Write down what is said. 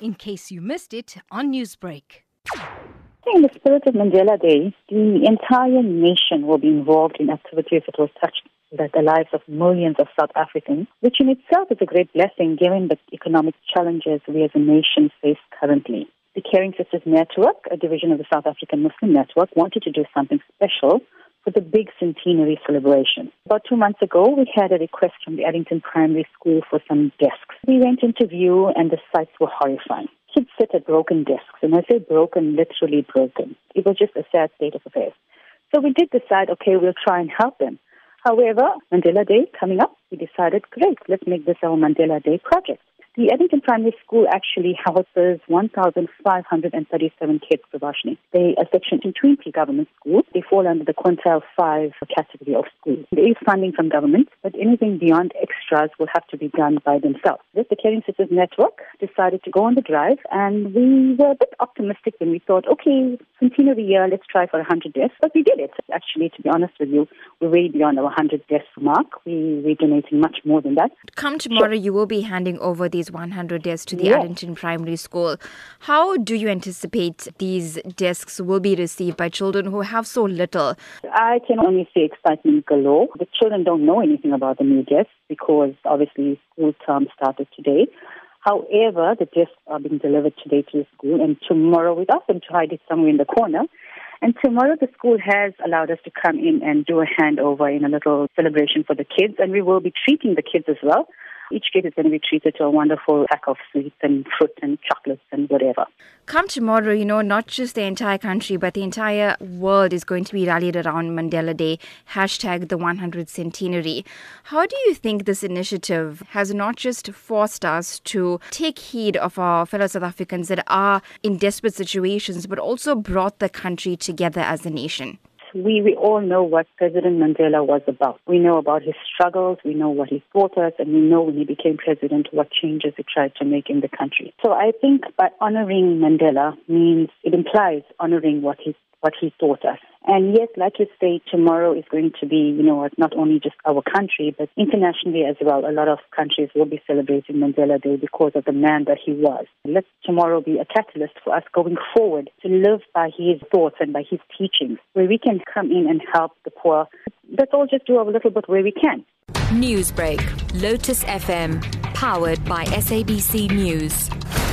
in case you missed it on Newsbreak. In the spirit of Mandela Day, the entire nation will be involved in activities that will touch the, lives of millions of South Africans, which in itself is a great blessing given the economic challenges we as a nation face currently. The Caring Sisters Network, a division of the South African Muslim Network, wanted to do something special the big centenary celebration. About two months ago, we had a request from the Addington Primary School for some desks. We went into view and the sights were horrifying. Kids sit at broken desks, and I say broken, literally broken. It was just a sad state of affairs. So we did decide, okay, we'll try and help them. However, Mandela Day coming up, we decided, great, let's make this our Mandela Day project. The Addington Primary School actually houses 1,537 kids, Prabashini. They are Section 220 government schools. They fall under the quintile 5 category of schools. There is funding from government, but anything beyond extras will have to be done by themselves. This, the Caring Sisters Network decided to go on the drive, and we were a bit optimistic when we thought, okay, centenary year, let's try for 100 deaths. But we did it. Actually, to be honest with you, we're way beyond our 100 deaths mark. We, we're donating much more than that. Come tomorrow, sure. you will be handing over these 100 desks to the yes. Addington Primary School. How do you anticipate these desks will be received by children who have so little? I can only say excitement galore. The children don't know anything about the new desks because obviously school term started today. However, the desks are being delivered today to the school, and tomorrow we asked them to hide it somewhere in the corner. And tomorrow the school has allowed us to come in and do a handover in a little celebration for the kids, and we will be treating the kids as well. Each kid is going to be treated to a wonderful pack of sweets and fruit and chocolates and whatever. Come tomorrow, you know, not just the entire country, but the entire world is going to be rallied around Mandela Day, hashtag the 100th centenary. How do you think this initiative has not just forced us to take heed of our fellow South Africans that are in desperate situations, but also brought the country together as a nation? We, we all know what President Mandela was about. We know about his struggles, we know what he taught us, and we know when he became president what changes he tried to make in the country. So I think by honoring Mandela means it implies honoring what he what he taught us. And yes, like you say, tomorrow is going to be, you know, not only just our country, but internationally as well. A lot of countries will be celebrating Mandela Day because of the man that he was. Let tomorrow be a catalyst for us going forward to live by his thoughts and by his teachings, where we can come in and help the poor. Let's all just do a little bit where we can. Newsbreak, Lotus FM, powered by SABC News.